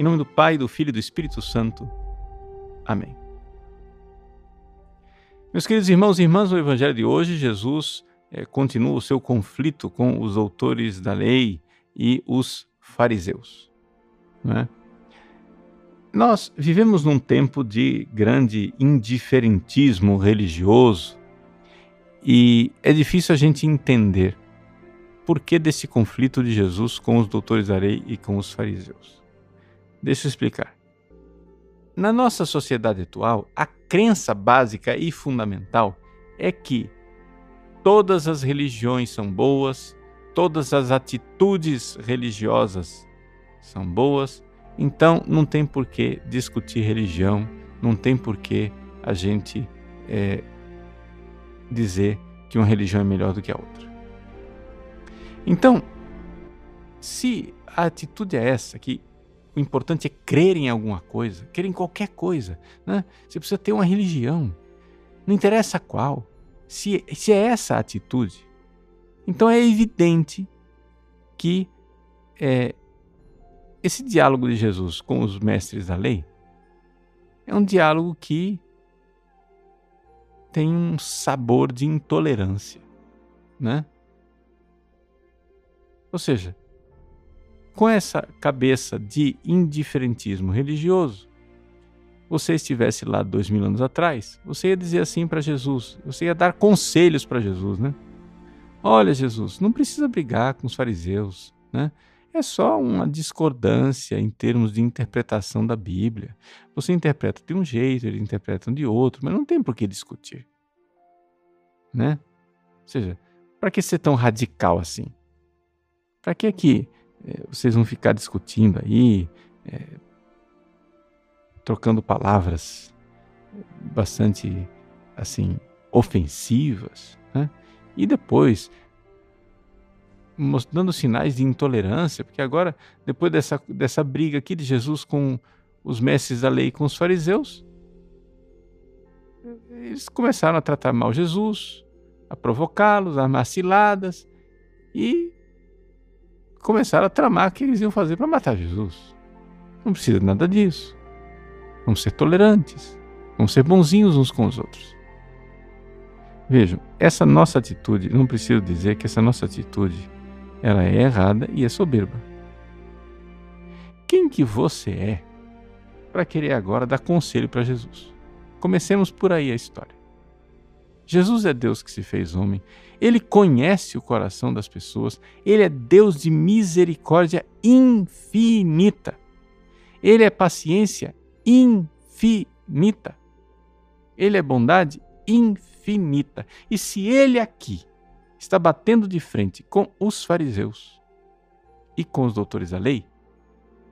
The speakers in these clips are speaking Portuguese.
Em nome do Pai, do Filho e do Espírito Santo. Amém. Meus queridos irmãos e irmãs, no Evangelho de hoje, Jesus é, continua o seu conflito com os autores da lei e os fariseus. Né? Nós vivemos num tempo de grande indiferentismo religioso e é difícil a gente entender por que desse conflito de Jesus com os doutores da lei e com os fariseus. Deixa eu explicar. Na nossa sociedade atual, a crença básica e fundamental é que todas as religiões são boas, todas as atitudes religiosas são boas, então não tem por que discutir religião, não tem por que a gente é, dizer que uma religião é melhor do que a outra. Então, se a atitude é essa, que o importante é crer em alguma coisa, crer em qualquer coisa, né? você precisa ter uma religião, não interessa qual, se, se é essa a atitude, então é evidente que é, esse diálogo de Jesus com os mestres da lei é um diálogo que tem um sabor de intolerância, né? Ou seja, com essa cabeça de indiferentismo religioso, você estivesse lá dois mil anos atrás, você ia dizer assim para Jesus, você ia dar conselhos para Jesus, né? Olha, Jesus, não precisa brigar com os fariseus, né? É só uma discordância em termos de interpretação da Bíblia. Você interpreta de um jeito, eles interpretam de outro, mas não tem por que discutir. Né? Ou seja, para que ser tão radical assim? Para que que é, vocês vão ficar discutindo aí, é, trocando palavras bastante assim ofensivas, né? E depois mostrando sinais de intolerância, porque agora, depois dessa, dessa briga aqui de Jesus com os mestres da lei e com os fariseus, eles começaram a tratar mal Jesus, a provocá-los, a armar ciladas e começaram a tramar o que eles iam fazer para matar Jesus. Não precisa de nada disso. Vamos ser tolerantes, vamos ser bonzinhos uns com os outros. Vejam, essa nossa atitude, não preciso dizer que essa nossa atitude ela é errada e é soberba. Quem que você é para querer agora dar conselho para Jesus? Comecemos por aí a história. Jesus é Deus que se fez homem, ele conhece o coração das pessoas, ele é Deus de misericórdia infinita. Ele é paciência infinita. Ele é bondade infinita. E se ele aqui está batendo de frente com os fariseus e com os doutores da lei,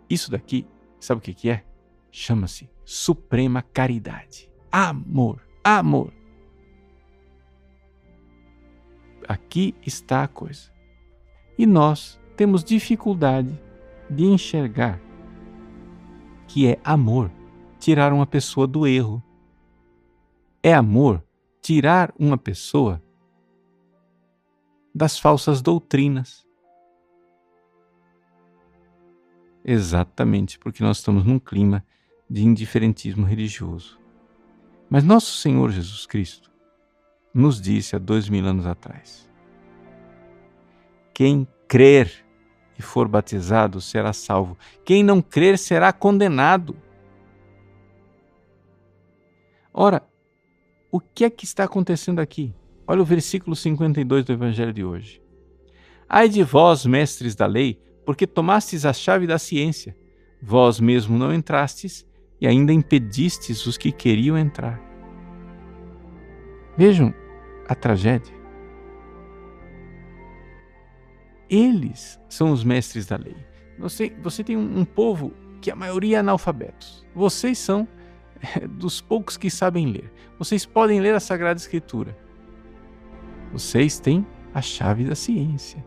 isso daqui, sabe o que, é? Chama-se suprema caridade. Amor, amor. Aqui está a coisa. E nós temos dificuldade de enxergar que é amor tirar uma pessoa do erro. É amor tirar uma pessoa das falsas doutrinas. Exatamente porque nós estamos num clima de indiferentismo religioso. Mas nosso Senhor Jesus Cristo nos disse há dois mil anos atrás: quem crer e for batizado será salvo, quem não crer será condenado. Ora, o que é que está acontecendo aqui? Olha o versículo 52 do Evangelho de hoje. Ai de vós, mestres da lei, porque tomastes a chave da ciência. Vós mesmo não entrastes e ainda impedistes os que queriam entrar. Vejam a tragédia. Eles são os mestres da lei. Você, você tem um, um povo que a maioria é analfabetos. Vocês são é, dos poucos que sabem ler. Vocês podem ler a Sagrada Escritura vocês têm a chave da ciência.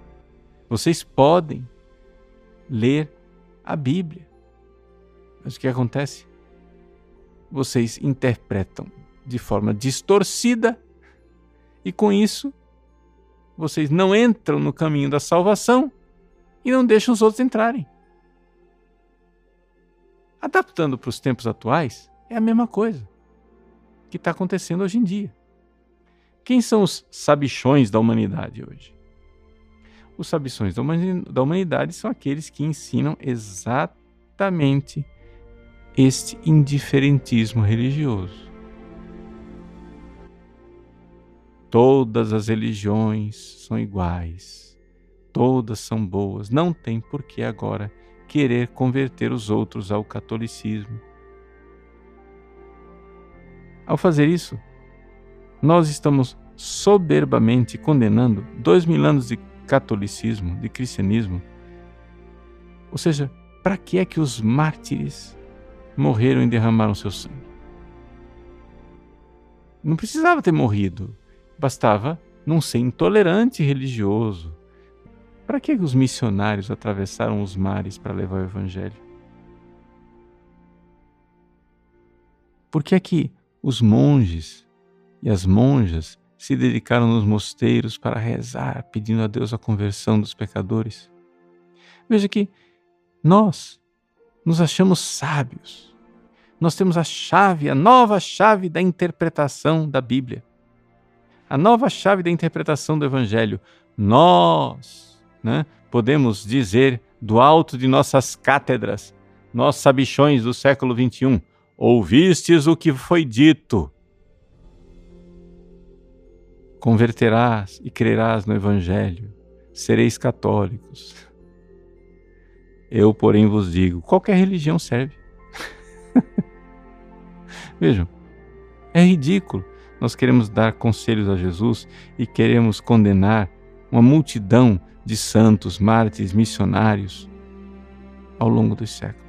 Vocês podem ler a Bíblia. Mas o que acontece? Vocês interpretam de forma distorcida e com isso vocês não entram no caminho da salvação e não deixam os outros entrarem. Adaptando para os tempos atuais, é a mesma coisa que está acontecendo hoje em dia. Quem são os sabichões da humanidade hoje? Os sabichões da humanidade são aqueles que ensinam exatamente este indiferentismo religioso. Todas as religiões são iguais, todas são boas, não tem por que agora querer converter os outros ao catolicismo. Ao fazer isso, nós estamos soberbamente condenando dois mil anos de catolicismo, de cristianismo. Ou seja, para que é que os mártires morreram e derramaram seu sangue? Não precisava ter morrido. Bastava não ser intolerante religioso. Para que os missionários atravessaram os mares para levar o evangelho? Por que é que os monges e as monjas se dedicaram nos mosteiros para rezar, pedindo a Deus a conversão dos pecadores? Veja que nós nos achamos sábios. Nós temos a chave, a nova chave da interpretação da Bíblia a nova chave da interpretação do Evangelho. Nós né, podemos dizer do alto de nossas cátedras, nós sabichões do século XXI, ouvistes o que foi dito. Converterás e crerás no Evangelho, sereis católicos. Eu, porém, vos digo: qualquer religião serve. Vejam, é ridículo nós queremos dar conselhos a Jesus e queremos condenar uma multidão de santos, mártires, missionários ao longo dos séculos.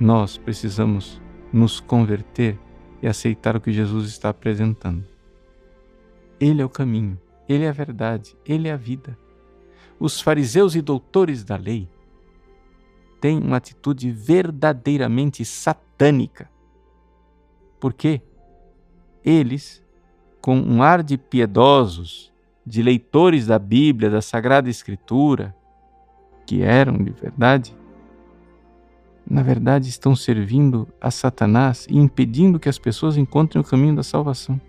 Nós precisamos nos converter e aceitar o que Jesus está apresentando. Ele é o caminho, ele é a verdade, ele é a vida. Os fariseus e doutores da lei tem uma atitude verdadeiramente satânica. Porque eles, com um ar de piedosos, de leitores da Bíblia, da Sagrada Escritura, que eram de verdade, na verdade estão servindo a Satanás e impedindo que as pessoas encontrem o caminho da salvação.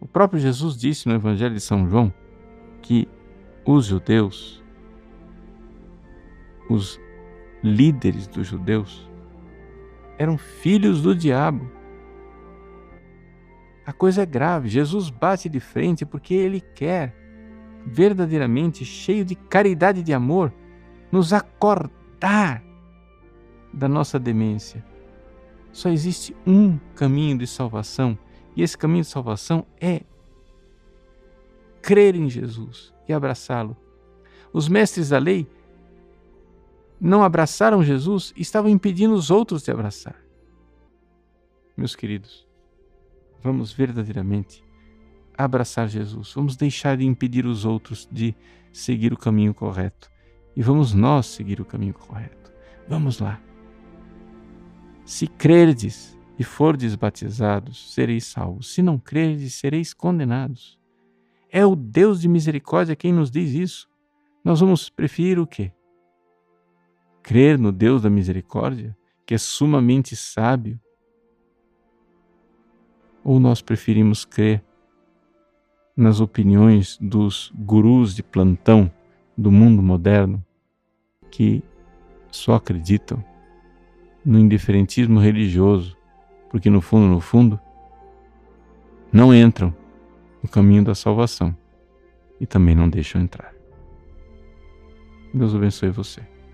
O próprio Jesus disse no Evangelho de São João que os judeus os líderes dos judeus eram filhos do diabo. A coisa é grave. Jesus bate de frente porque ele quer, verdadeiramente cheio de caridade e de amor, nos acordar da nossa demência. Só existe um caminho de salvação, e esse caminho de salvação é crer em Jesus e abraçá-lo. Os mestres da lei não abraçaram Jesus estavam impedindo os outros de abraçar. Meus queridos, vamos verdadeiramente abraçar Jesus, vamos deixar de impedir os outros de seguir o caminho correto e vamos nós seguir o caminho correto. Vamos lá. Se crerdes e fordes batizados, sereis salvos. Se não crerdes, sereis condenados. É o Deus de misericórdia quem nos diz isso. Nós vamos preferir o quê? Crer no Deus da misericórdia, que é sumamente sábio? Ou nós preferimos crer nas opiniões dos gurus de plantão do mundo moderno que só acreditam no indiferentismo religioso, porque no fundo, no fundo, não entram no caminho da salvação e também não deixam entrar. Deus abençoe você.